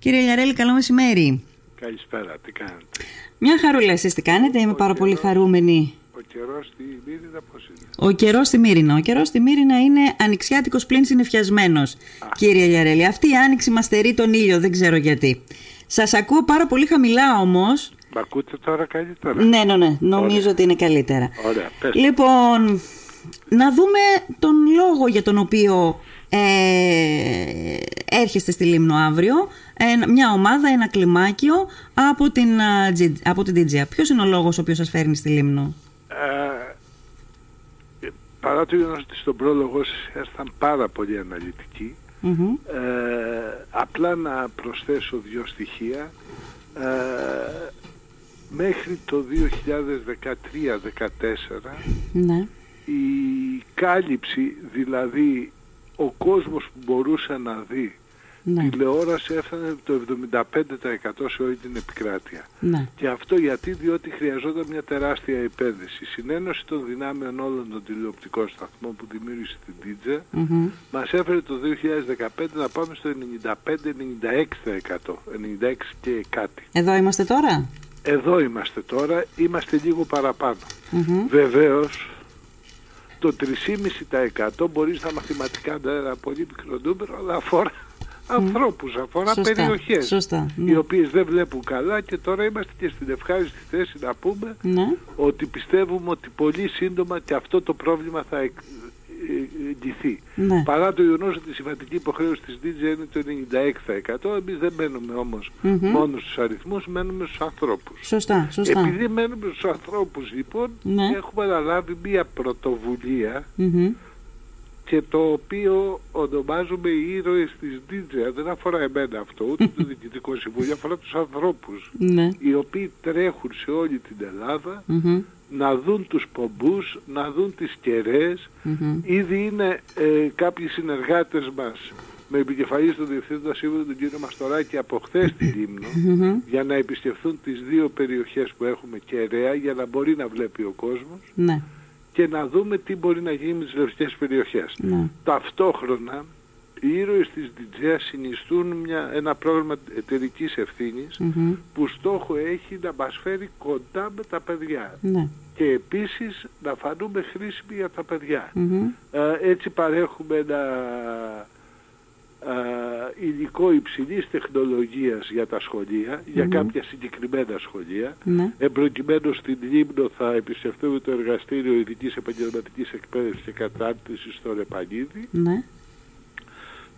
Κύριε Λιαρέλη, καλό μεσημέρι. Καλησπέρα, τι κάνετε; Μια χαρούλα, εσείς τι κάνετε, είμαι Ο πάρα πολύ καιρός- χαρούμενη. Ο καιρός στη Μύρινα πώς είναι; Ο καιρός στη Μύρινα. Ο καιρός στη Μύρινα είναι ανοιξιάτικος πλην συνεφιασμένος. Κύριε Λιαρέλη, αυτή η άνοιξη μας στερεί τον ήλιο, δεν ξέρω γιατί. Σας ακούω πάρα πολύ χαμηλά όμως. Μ' ακούτε τώρα καλύτερα; Ναι, ναι, ναι, νομίζω Ωραία. ότι είναι καλύτερα. Ωραία, πες. Λοιπόν, να δούμε τον λόγο για τον οποίο ε, έρχεστε στη Λίμνο αύριο. Ε, μια ομάδα, ένα κλιμάκιο από την, α, Τζι- από την DJA. Ποιος είναι ο λόγος ο οποίος σας φέρνει στη Λίμνο; Ε, παρά το γεγονό ότι στον πρόλογο σας ήρθαν πάρα πολύ αναλυτικοί, Μμμ. ε, απλά να προσθέσω δύο στοιχεία. Ε, μέχρι το 2013-2014 Ναι. η κάλυψη, δηλαδή ο κόσμος που μπορούσε να δει Ναι. τηλεόραση έφτανε το 75% σε όλη την επικράτεια. Ναι. Και αυτό γιατί, διότι χρειαζόταν μια τεράστια επένδυση. Η συνένωση των δυνάμεων όλων των τηλεοπτικών σταθμών που δημιούργησε την Τίτζα Μμμ. μας έφερε το 2015 να πάμε στο 95-96%. 96 και κάτι. Εδώ είμαστε τώρα; Εδώ είμαστε τώρα, είμαστε λίγο παραπάνω. Μμμ. Βεβαίως, το 3,5% μπορείς στα μαθηματικά να είναι ένα πολύ μικρό νούμερο, αλλά αφορά ανθρώπους, αφορά Σωστά, περιοχές. σωστά, ναι. Οι οποίες δεν βλέπουν καλά και τώρα είμαστε και στην ευχάριστη θέση να πούμε Ναι. ότι πιστεύουμε ότι πολύ σύντομα και αυτό το πρόβλημα θα εκ- ε, ε, λυθεί. Ναι. Παρά το γεγονός ότι η συμβατική υποχρέωση της DJ είναι το 96%, εμείς δεν μένουμε όμως Μμμ. μόνος στους αριθμούς, μένουμε στους ανθρώπους. Σωστά, σωστά. Επειδή μένουμε στους ανθρώπους λοιπόν, Ναι. έχουμε αναλάβει μία πρωτοβουλία Μμμ. και το οποίο ονομάζουμε οι ήρωες της DJ. Δεν αφορά εμένα αυτό, ούτε το Διοικητικό Συμβούλιο, αφορά τους ανθρώπους Ναι. οι οποίοι τρέχουν σε όλη την Ελλάδα Μμμ. Να δουν τους πομπούς, να δουν τις κεραίες. Μμμ. Ήδη είναι ε, κάποιοι συνεργάτες μας με επικεφαλής του Διευθύνοντα Σύμβουλο τον κύριο Μαστοράκη από χθες στη Λίμνο Μμμ. για να επισκεφθούν τις δύο περιοχές που έχουμε κεραία για να μπορεί να βλέπει ο κόσμος Ναι. και να δούμε τι μπορεί να γίνει με τις λευκές περιοχές. Ναι. Ταυτόχρονα οι ήρωες της DJA συνιστούν μια, ένα πρόγραμμα εταιρικής ευθύνης Μμμ. που στόχο έχει να μας φέρει κοντά με τα παιδιά Ναι. και επίσης να φανούμε χρήσιμοι για τα παιδιά. Μμμ. Ε, έτσι παρέχουμε ένα ε, υλικό υψηλής τεχνολογίας για τα σχολεία, για Μμμ. κάποια συγκεκριμένα σχολεία. Ναι. Εν προκειμένου στην Λίμνο θα επισκεφτούμε το εργαστήριο ειδικής επαγγελματικής εκπαίδευσης και κατάρτισης στο Ρεπανίδη, Ναι.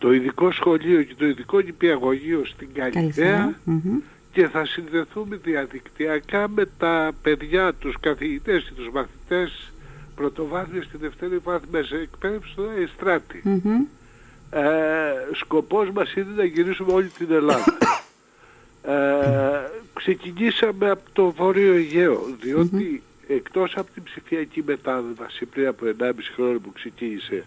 Το ειδικό σχολείο και το ειδικό νηπιαγωγείο στην Καλησπέρα. Καλυθέα Μμμ. και θα συνδεθούμε διαδικτυακά με τα παιδιά, τους καθηγητές και τους μαθητές πρωτοβάθμιας στη δεύτερη βάθμιας σε εκπαίδευσης στο Εστράτη. Μμμ. Ε, σκοπός μας είναι να γυρίσουμε όλη την Ελλάδα. Ε, ξεκινήσαμε από το Βόρειο Αιγαίο, διότι εκτός από την ψηφιακή μετάβαση πριν από 1,5 χρόνο που ξεκίνησε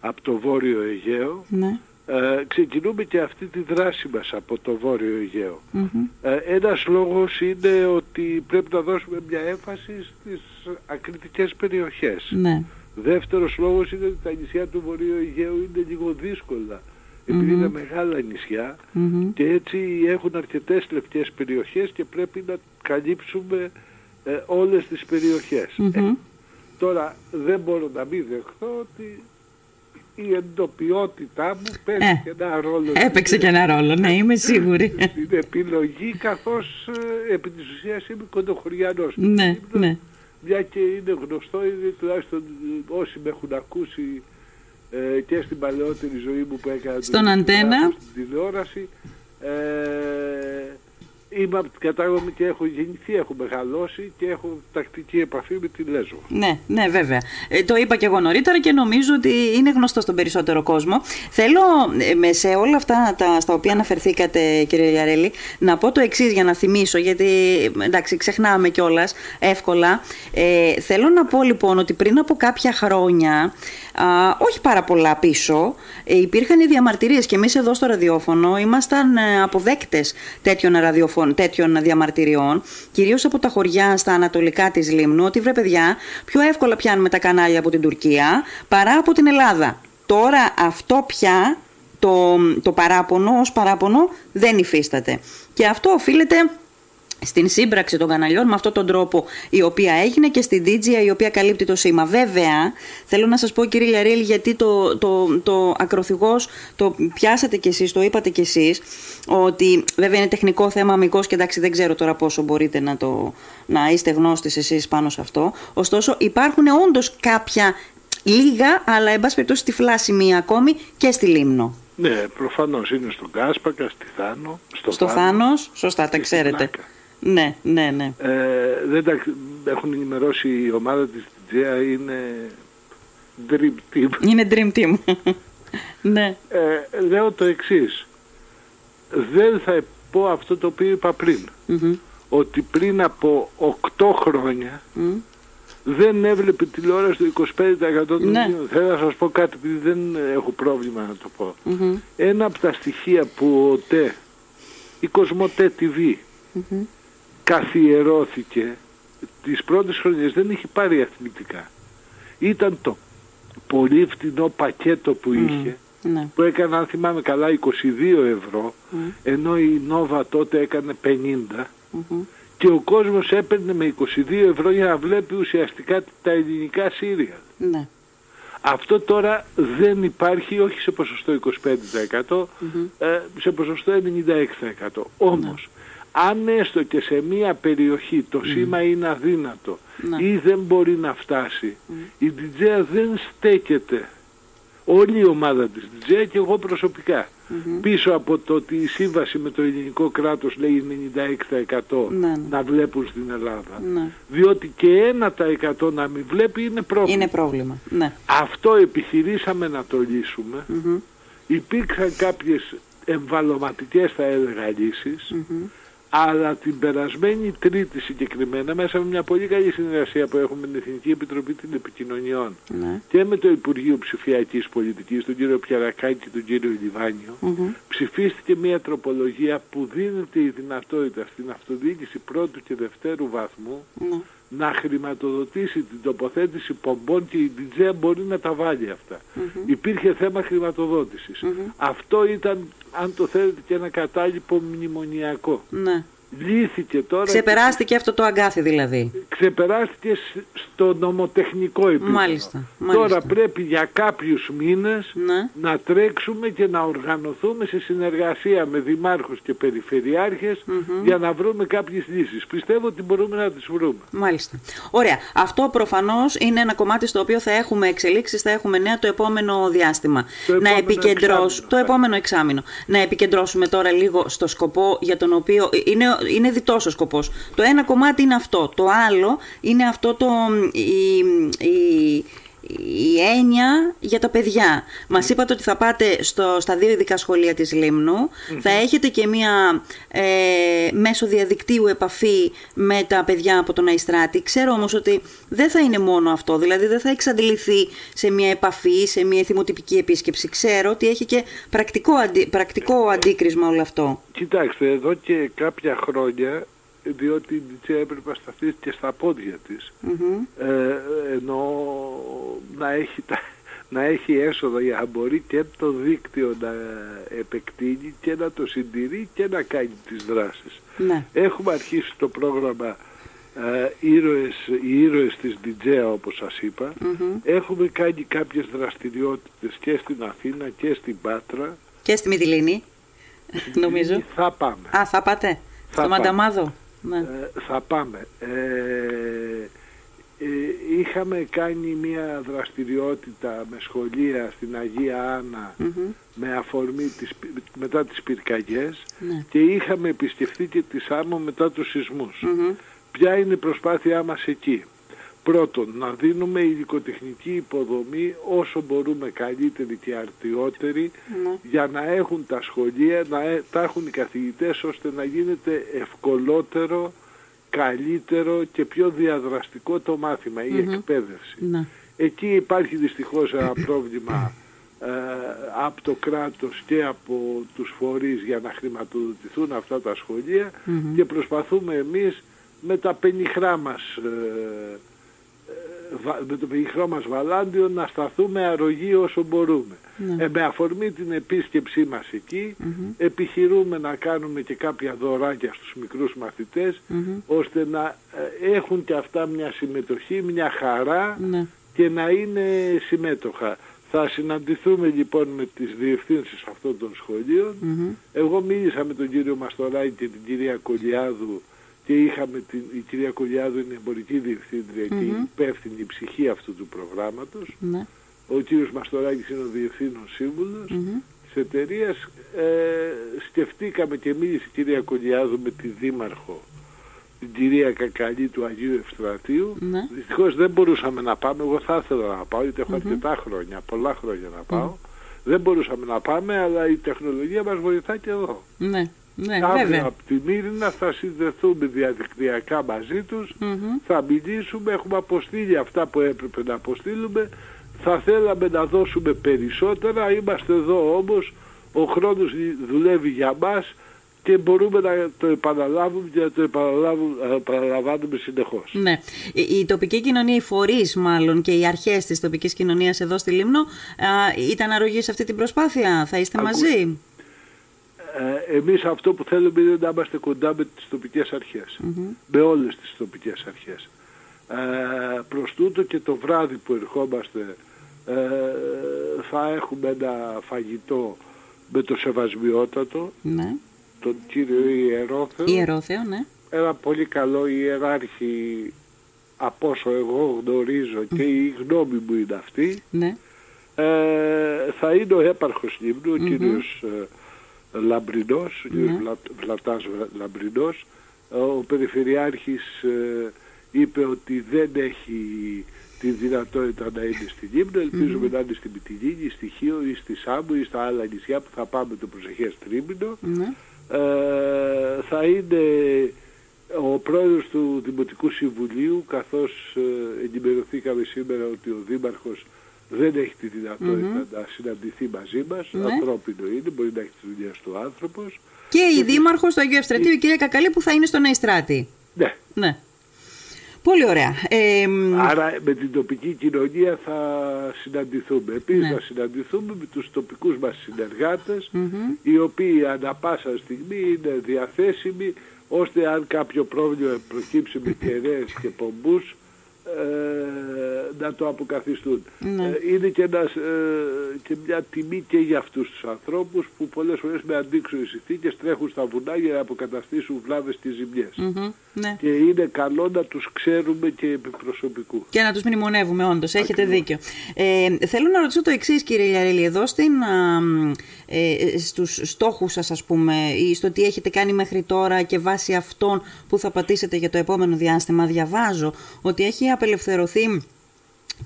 από το Βόρειο Αιγαίο, Ναι. Ε, ξεκινούμε και αυτή τη δράση μας από το Βόρειο Αιγαίο. Μμμ. Ε, ένας λόγος είναι ότι πρέπει να δώσουμε μια έμφαση στις ακριτικές περιοχές. Ναι. Δεύτερος λόγος είναι ότι τα νησιά του Βορείου Αιγαίου είναι λίγο δύσκολα. Επειδή Μμμ. είναι μεγάλα νησιά Μμμ. και έτσι έχουν αρκετές λεπτές περιοχές και πρέπει να καλύψουμε ε, όλες τις περιοχές. Μμμ. Ε, τώρα δεν μπορώ να μην δεχθώ ότι η εντοπιότητά μου παίζει Ε, και ένα ρόλο. Έπαιξε και ένα ρόλο, ναι, είμαι σίγουρη. Στην επιλογή καθώς ε, επί της ουσίας είμαι κοντοχωριανός. ναι, ναι. Μια και είναι γνωστό, είναι τουλάχιστον ε, όσοι με έχουν ακούσει ε, και στην παλαιότερη ζωή μου που έκανα Στον το Αντένα. τηλεόραση, στην τηλεόραση ε, είμαι από την κατάγωγη και έχω γεννηθεί, έχω μεγαλώσει και έχω τακτική επαφή με τη Λέσβο. Ναι, ναι, βέβαια. Ε, το είπα και εγώ νωρίτερα και νομίζω ότι είναι γνωστό στον περισσότερο κόσμο. Θέλω ε, με σε όλα αυτά τα, στα οποία αναφερθήκατε, κύριε Λιαρέλη, να πω το εξής για να θυμίσω, γιατί εντάξει, ξεχνάμε κιόλας εύκολα. Ε, θέλω να πω λοιπόν ότι πριν από κάποια χρόνια, α, όχι πάρα πολλά πίσω, ε, υπήρχαν οι διαμαρτυρίες και εμείς εδώ στο ραδιόφωνο ήμασταν ε, αποδέκτες τέτοιων, ραδιοφων, τέτοιων διαμαρτυριών, κυρίως από τα χωριά στα ανατολικά της Λίμνου, ότι βρε παιδιά, πιο εύκολα πιάνουμε τα κανάλια από την Τουρκία παρά από την Ελλάδα. Τώρα αυτό πια το, το παράπονο ως παράπονο δεν υφίσταται. Και αυτό οφείλεται στην σύμπραξη των καναλιών με αυτόν τον τρόπο η οποία έγινε και στην DGA η οποία καλύπτει το σήμα. Βέβαια, θέλω να σας πω κύριε Λιαρίλ γιατί το, το, το ακροθυγός το πιάσατε κι εσείς, το είπατε κι εσείς ότι βέβαια είναι τεχνικό θέμα αμυγός και εντάξει δεν ξέρω τώρα πόσο μπορείτε να, το, να είστε γνώστης εσείς πάνω σε αυτό. Ωστόσο υπάρχουν όντως κάποια λίγα αλλά εν πάση περιπτώσει τυφλά σημεία ακόμη και στη Λίμνο. Ναι, προφανώς είναι στον Κάσπακα, στη Θάνο, στο, στο Θάνος, σωστά τα ξέρετε. Ναι, ναι, ναι. Ε, δεν τα έχουν ενημερώσει η ομάδα της Τζέα είναι Dream Team. Είναι Dream Team. ναι. Ε, λέω το εξής. Δεν θα πω αυτό το οποίο είπα πριν. Ότι πριν από 8 χρόνια δεν έβλεπε τηλεόραση το 25% των ναι. Θέλω να σας πω κάτι επειδή δεν έχω πρόβλημα να το πω. Ένα από τα στοιχεία που ο ΤΕ, η Κοσμοτέ TV, καθιερώθηκε τις πρώτες χρονιές δεν είχε πάρει αθλητικά. Ήταν το πολύ φτηνό πακέτο που είχε ναι. που έκανε αν θυμάμαι καλά 22 ευρώ ενώ η Νόβα τότε έκανε 50 και ο κόσμος έπαιρνε με 22 ευρώ για να βλέπει ουσιαστικά τα ελληνικά σύρια. Ναι. Αυτό τώρα δεν υπάρχει όχι σε ποσοστό 25% ε, σε ποσοστό 96%. Όμως αν έστω και σε μία περιοχή το σήμα είναι αδύνατο ναι. ή δεν μπορεί να φτάσει, η Διτζέα δεν στέκεται όλη η ομάδα της Διτζέα και εγώ προσωπικά. Πίσω από το ότι η σύμβαση με το ελληνικό κράτος λέει 96% ναι, ναι. να βλέπουν στην Ελλάδα. Διότι και 1% να μην βλέπει είναι πρόβλημα. Είναι πρόβλημα. Αυτό επιχειρήσαμε να το λύσουμε. Υπήρξαν κάποιες εμβαλωματικές θα έλεγα λύσεις αλλά την περασμένη Τρίτη συγκεκριμένα, μέσα με μια πολύ καλή συνεργασία που έχουμε με την Εθνική Επιτροπή των Επικοινωνιών ναι. και με το Υπουργείο Ψηφιακής Πολιτικής, τον κύριο Πιαρακάκη και τον κύριο ψηφίστηκε μια τροπολογία που δίνεται η δυνατότητα στην αυτοδιοίκηση πρώτου και δευτέρου βαθμού ναι. Να χρηματοδοτήσει την τοποθέτηση πομπών και η Διτζέα μπορεί να τα βάλει αυτά. Υπήρχε θέμα χρηματοδότησης. Αυτό ήταν αν το θέλετε και ένα κατάλοιπο μνημονιακό. Ναι. Λύθηκε τώρα... Ξεπεράστηκε αυτό το αγκάθι δηλαδή. Ξεπεράστηκε στο νομοτεχνικό επίπεδο. Μάλιστα, Τώρα πρέπει για κάποιους μήνες ναι. να τρέξουμε και να οργανωθούμε σε συνεργασία με δημάρχους και περιφερειάρχες για να βρούμε κάποιες λύσεις. Πιστεύω ότι μπορούμε να τις βρούμε. Μάλιστα. Ωραία. Αυτό προφανώς είναι ένα κομμάτι στο οποίο θα έχουμε εξελίξεις, θα έχουμε νέα το επόμενο διάστημα. Το να επικεντρώσουμε. Το επόμενο εξάμεινο. Να επικεντρώσουμε τώρα λίγο στο σκοπό για τον οποίο είναι είναι διτός ο σκοπός. Το ένα κομμάτι είναι αυτό. Το άλλο είναι αυτό το, η, η, η έννοια για τα παιδιά. Μας είπατε ότι θα πάτε στο, στα δύο ειδικά σχολεία της λιμνου θα έχετε και μία ε, μέσω διαδικτύου επαφή με τα παιδιά από τον Αϊστράτη. Ξέρω όμως ότι δεν θα είναι μόνο αυτό, δηλαδή δεν θα εξαντληθεί σε μία επαφή, σε μία θυμοτυπική επίσκεψη. Ξέρω ότι έχει και πρακτικό, πρακτικό αντίκρισμα όλο αυτό. Κοιτάξτε, εδώ και κάποια χρόνια διότι η Νιτσέ έπρεπε να σταθεί και στα πόδια της ε, ενώ να έχει, τα, να έχει έσοδο για να μπορεί και το δίκτυο να επεκτείνει και να το συντηρεί και να κάνει τις δράσεις. Ναι. Έχουμε αρχίσει το πρόγραμμα ε, ήρωες, οι ήρωες της Νιτζέα όπως σας είπα. Έχουμε κάνει κάποιες δραστηριότητες και στην Αθήνα και στην Πάτρα. Και στη Μυτιλίνη, νομίζω. Θα πάμε. Α, θα πάτε. Θα Στο Μανταμάδο. Ναι. Ε, θα πάμε. Ε, ε, είχαμε κάνει μια δραστηριότητα με σχολεία στην Αγία με αφορμή τις, μετά τις πυρκαγιές ναι. και είχαμε επισκεφθεί και τη Σάμο μετά τους σεισμούς. Ποια είναι η προσπάθειά μας εκεί; Πρώτον, να δίνουμε υλικοτεχνική υποδομή όσο μπορούμε καλύτερη και αρτιότερη ναι. για να έχουν τα σχολεία, να ε, τα έχουν οι καθηγητές ώστε να γίνεται ευκολότερο, καλύτερο και πιο διαδραστικό το μάθημα, η εκπαίδευση. Ναι. Εκεί υπάρχει δυστυχώς ένα πρόβλημα ε, από το κράτος και από τους φορείς για να χρηματοδοτηθούν αυτά τα σχολεία και προσπαθούμε εμείς με τα πενιχρά μας ε, με το πενιχρό μας βαλάντιο να σταθούμε αρρωγοί όσο μπορούμε. Ναι. Ε, με αφορμή την επίσκεψή μας εκεί επιχειρούμε να κάνουμε και κάποια δωράκια στους μικρούς μαθητές ώστε να ε, έχουν και αυτά μια συμμετοχή, μια χαρά Ναι. και να είναι συμμέτοχα. Θα συναντηθούμε λοιπόν με τις διευθύνσεις αυτών των σχολείων. Εγώ μίλησα με τον κύριο Μαστοράκη και την κυρία Κολιάδου και είχαμε την, η κυρία Κολιάδου είναι εμπορική διευθύντρια και η υπεύθυνη ψυχή αυτού του προγράμματος. Ναι. Ο κύριος Μαστοράκης είναι ο διευθύνων σύμβουλος της εταιρείας. Ε, σκεφτήκαμε και μίλησε η κυρία Κολιάδου με τη δήμαρχο την κυρία Κακαλή του Αγίου Ευστρατείου. Ναι. Δυστυχώς δεν μπορούσαμε να πάμε. Εγώ θα ήθελα να πάω γιατί έχω αρκετά χρόνια, πολλά χρόνια να πάω. Δεν μπορούσαμε να πάμε, αλλά η τεχνολογία μας βοηθά και εδώ. Ναι. Ναι, Αύριο βέβαια. από τη Μύρινα θα συνδεθούμε διαδικτυακά μαζί τους, Μμμ. θα μιλήσουμε, έχουμε αποστείλει αυτά που έπρεπε να αποστείλουμε, θα θέλαμε να δώσουμε περισσότερα, είμαστε εδώ όμως, ο χρόνος δουλεύει για μας και μπορούμε να το επαναλάβουμε και να το επαναλάβουμε, επαναλαμβάνουμε συνεχώς. Ναι. Η, η τοπική κοινωνία, οι φορείς μάλλον και οι αρχές της τοπικής κοινωνίας εδώ στη Λίμνο α, ήταν αρρωγοί σε αυτή την προσπάθεια; Θα είστε Ακού- μαζί; Ε, εμείς αυτό που θέλουμε είναι να είμαστε κοντά με τις τοπικές αρχές. Με όλες τις τοπικές αρχές. Ε, προς τούτο και το βράδυ που ερχόμαστε ε, θα έχουμε ένα φαγητό με το Σεβασμιότατο, Ναι. τον κύριο Ιερόθεο, Ιερόθεο, ναι. ένα πολύ καλό ιεράρχη από όσο εγώ γνωρίζω και η γνώμη μου είναι αυτή. ναι. Ε, θα είναι ο έπαρχος Λίμνου, ο κύριος ε, Λαμπρινός, ο κύριος Ναι. Βλα- Βλατάς Βλα- Λαμπρινός. Ε, Ο Περιφερειάρχης ε, είπε ότι δεν έχει τη δυνατότητα να είναι στη Λίμνο. Ελπίζουμε να είναι στη Μυτιλίνη, στη Χίο ή στη Σάμπου ή στα άλλα νησιά που θα πάμε το προσεχές τρίμηνο. ναι. Ε, θα είναι ο πρόεδρος του Δημοτικού Συμβουλίου καθώς ε, ενημερωθήκαμε σήμερα ότι ο Δήμαρχος δεν έχει τη δυνατότητα να συναντηθεί μαζί μας. Ναι. Ανθρώπινο είναι, μπορεί να έχει τη δουλειά του άνθρωπος. Και η Δήμαρχος του Αγίου Ευστρατείου, η κυρία Κακαλή, που θα είναι στο Νεϊστράτη. Ναι. Ναι. Πολύ ωραία. Ε, μ, Άρα με την τοπική κοινωνία θα συναντηθούμε. Επίσης Ναι. θα συναντηθούμε με τους τοπικούς μας συνεργάτες οι οποίοι ανα πάσα στιγμή είναι διαθέσιμοι ώστε αν κάποιο πρόβλημα προκύψει με κεραίες και πομπούς ε, να το αποκαθιστούν. Ναι. Ε, είναι και, ένας, ε, και μια τιμή και για αυτούς τους ανθρώπους που πολλές φορές με αντίξωες συνθήκες τρέχουν στα βουνά για να αποκαταστήσουν βλάβες και ζημιές. μμμ, ναι. Και είναι καλό να τους ξέρουμε και επί προσωπικού. Και να τους μνημονεύουμε όντως, έχετε δίκιο. Ε, θέλω να ρωτήσω το εξής κύριε Λιαρέλη, εδώ στην, α, μ, ε, στους στόχους σας ας πούμε ή στο τι έχετε κάνει μέχρι τώρα και βάσει αυτών που θα πατήσετε για το επόμενο διάστημα διαβάζω ότι έχει απελευθερωθεί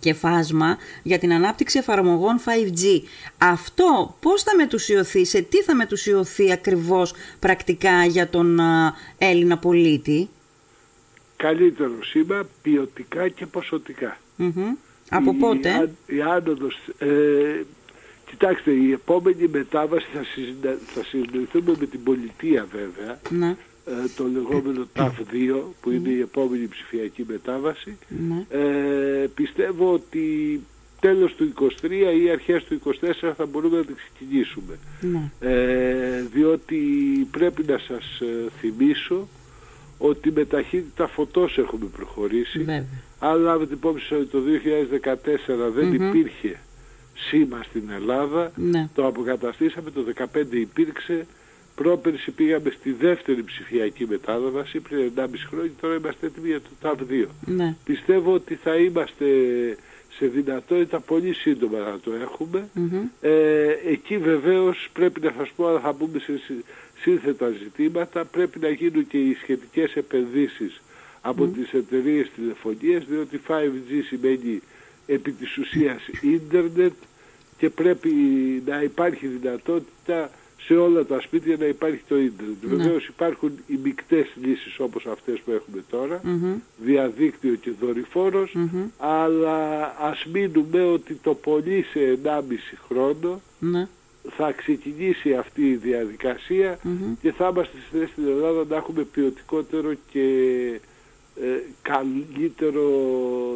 και φάσμα για την ανάπτυξη εφαρμογών 5G. Αυτό πώς θα μετουσιωθεί, σε τι θα μετουσιωθεί ακριβώς πρακτικά για τον α, Έλληνα πολίτη; Καλύτερο σήμα ποιοτικά και ποσοτικά. Μμμ. Από η, πότε; αν- Η άνοδος, ε, κοιτάξτε, η επόμενη μετάβαση θα, συζηνα, θα συζητηθούμε με την πολιτεία βέβαια, Ναι. ε, το λεγόμενο TAF2 που είναι η επόμενη ψηφιακή μετάβαση. Ναι. Ε, πιστεύω ότι τέλος του 23 ή αρχές του 24 θα μπορούμε να την ξεκινήσουμε. Ναι. Ε, διότι πρέπει να σας ε, θυμίσω ότι με ταχύτητα φωτός έχουμε προχωρήσει. Βέβαια. Αν λάβετε υπόψη σας ότι το 2014 δεν υπήρχε σήμα στην Ελλάδα, Ναι. το αποκαταστήσαμε, το 2015 υπήρξε, πρόπερση πήγαμε στη δεύτερη ψηφιακή μετάβαση πριν 1,5 χρόνια, τώρα είμαστε έτοιμοι για το TAP2. Ναι. Πιστεύω ότι θα είμαστε σε δυνατότητα πολύ σύντομα να το έχουμε. Μμμ. Ε, εκεί βεβαίως πρέπει να σας πω, αν θα μπούμε σε σύ- σύνθετα ζητήματα, πρέπει να γίνουν και οι σχετικές επενδύσεις από τις εταιρείες τηλεφωνίας, διότι 5G σημαίνει επί της ουσίας ίντερνετ και πρέπει να υπάρχει δυνατότητα σε όλα τα σπίτια να υπάρχει το ίντερνετ. Βεβαίως υπάρχουν οι μικτές λύσεις όπως αυτές που έχουμε τώρα, Μμμ. διαδίκτυο και δορυφόρος, αλλά ας μείνουμε ότι το πολύ σε 1,5 χρόνο Ναι. Θα ξεκινήσει αυτή η διαδικασια και θα είμαστε στη θέση στην Ελλάδα να έχουμε ποιοτικότερο και ε, καλύτερο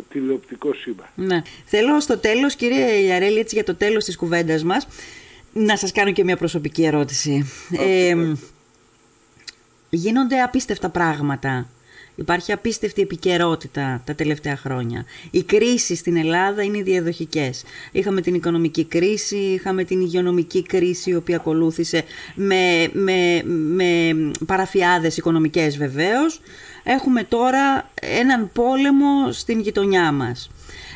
τηλεοπτικό σήμα. Ναι. Θέλω στο τέλος, κύριε Ιαρέλη, έτσι για το τέλος της κουβέντας μας, να σας κάνω και μια προσωπική ερώτηση. Ε, γίνονται απίστευτα πράγματα. Υπάρχει απίστευτη επικαιρότητα τα τελευταία χρόνια. Οι κρίσεις στην Ελλάδα είναι διαδοχικές. Είχαμε την οικονομική κρίση, είχαμε την υγειονομική κρίση η οποία ακολούθησε με, με, με παραφιάδες οικονομικές βεβαίως. Έχουμε τώρα έναν πόλεμο στην γειτονιά μας.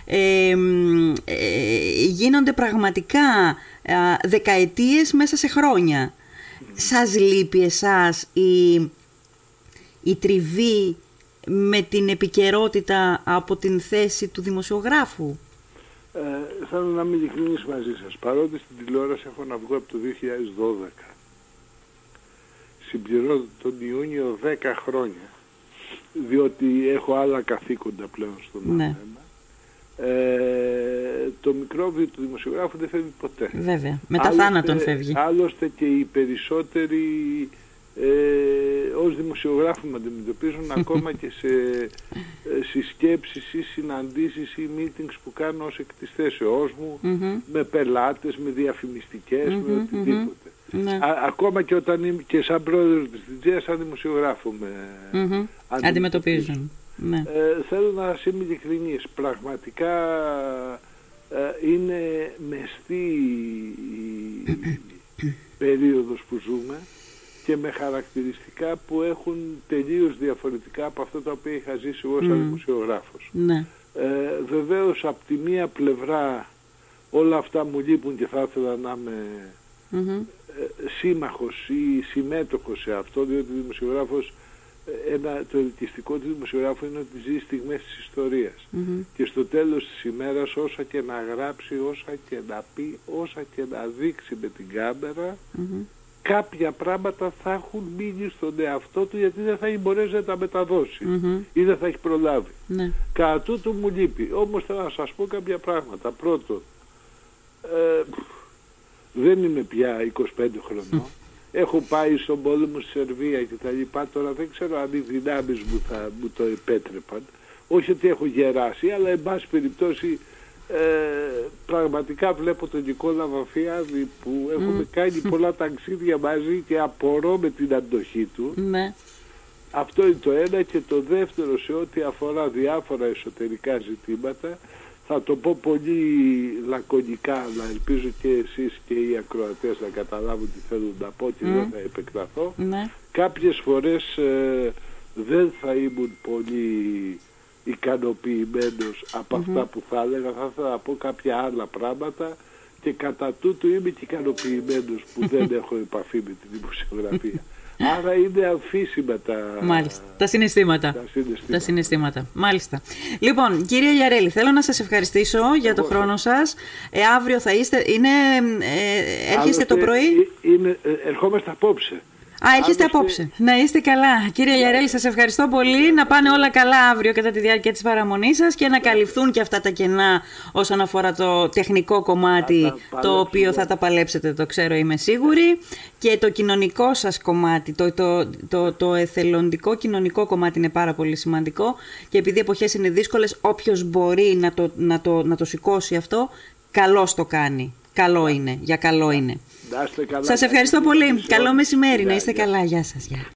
Ε, γίνονται πραγματικά δεκαετίες μέσα σε χρόνια. Σας λείπει εσάς η, η τριβή με την επικαιρότητα από την θέση του δημοσιογράφου; Ε, θέλω να μην ειλικρινής μαζί σας. Παρότι στην τηλεόραση έχω να βγω από το 2012. Συμπληρώνω τον Ιούνιο 10 χρόνια. Διότι έχω άλλα καθήκοντα πλέον στον ναι. Ε, το μικρόβιο του δημοσιογράφου δεν φεύγει ποτέ. Βέβαια. Μετά θάνατον φεύγει. Άλλωστε και οι περισσότεροι ε, ως δημοσιογράφοι με αντιμετωπίζουν ακόμα και σε ε, συσκέψεις ή συναντήσεις ή meetings που κάνω ως εκ της θέσεώς μου με πελάτες, με διαφημιστικές, με οτιδήποτε. Ναι. ακόμα και όταν είμαι και σαν πρόεδρος της ΔΙΤΖΕΑ, σαν δημοσιογράφο με αντιμετωπίζουν. Ναι. Ε, θέλω να είμαι ειλικρινής. Πραγματικά ε, είναι μεστή η περίοδος που ζούμε και με χαρακτηριστικά που έχουν τελείως διαφορετικά από αυτό τα οποία είχα ζήσει εγώ σαν δημοσιογράφος. Ναι. Ε, βεβαίως από τη μία πλευρά όλα αυτά μου λείπουν και θα ήθελα να είμαι mm σύμμαχος ή συμμέτοχος σε αυτό διότι ο δημοσιογράφος ε, ένα, το ελκυστικό του δημοσιογράφου είναι ότι ζει στιγμές της ιστορίας. Και στο τέλος της ημέρας όσα και να γράψει, όσα και να πει, όσα και να δείξει με την κάμερα κάποια πράγματα θα έχουν μείνει στον εαυτό του γιατί δεν θα έχει μπορέσει να τα μεταδώσει ή δεν θα έχει προλάβει. Ναι. Κατά τούτου μου λείπει. Όμως θέλω να σας πω κάποια πράγματα. Πρώτον, ε, δεν είμαι πια 25 χρονών. Έχω πάει στον πόλεμο στη Σερβία και τα λοιπά. Τώρα δεν ξέρω αν οι δυνάμεις μου θα μου το επέτρεπαν. Όχι ότι έχω γεράσει, αλλά εν πάση περιπτώσει ε, πραγματικά βλέπω τον Νικόλα Βαφιάδη που έχουμε κάνει πολλά ταξίδια μαζί και απορώ με την αντοχή του. Ναι. Αυτό είναι το ένα και το δεύτερο σε ό,τι αφορά διάφορα εσωτερικά ζητήματα θα το πω πολύ λακωνικά αλλά ελπίζω και εσείς και οι ακροατές να καταλάβουν τι θέλω να πω και δεν θα επεκταθώ. Ναι. Κάποιες φορές ε, δεν θα ήμουν πολύ ικανοποιημένος από αυτά που θα έλεγα, θα ήθελα να πω κάποια άλλα πράγματα και κατά τούτου είμαι και ικανοποιημένος που δεν έχω επαφή με την δημοσιογραφία. Άρα είναι αμφίσιμα τα... Μάλιστα. Τα συναισθήματα. Τα συναισθήματα. Τα συναισθήματα. Μάλιστα. Λοιπόν, κύριε Γιαρέλη, θέλω να σας ευχαριστήσω για το χρόνο σας. Ε, αύριο θα είστε... Είναι, ε, έρχεστε το πρωί; Ε, είναι, ε, ερχόμαστε απόψε. Α, έρχεστε απόψε. Να είστε καλά. Κύριε Γιαρέλη, σας ευχαριστώ πολύ. Να πάνε όλα καλά αύριο κατά τη διάρκεια της παραμονής σας και να καλυφθούν και αυτά τα κενά όσον αφορά το τεχνικό κομμάτι, το οποίο θα τα παλέψετε, το ξέρω, είμαι σίγουρη. Και το κοινωνικό σας κομμάτι, το, το, το, το εθελοντικό κοινωνικό κομμάτι είναι πάρα πολύ σημαντικό. Και επειδή οι εποχές είναι δύσκολες, όποιος μπορεί να το, να, το, να το σηκώσει αυτό, καλώ το κάνει. Καλό είναι, για καλό είναι. Να είστε καλά. Σας ευχαριστώ πολύ. Καλό μεσημέρι. Να είστε καλά. Γεια σας. Γεια.